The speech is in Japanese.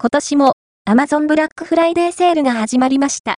今年も Amazon ブラックフライデーセールが始まりました。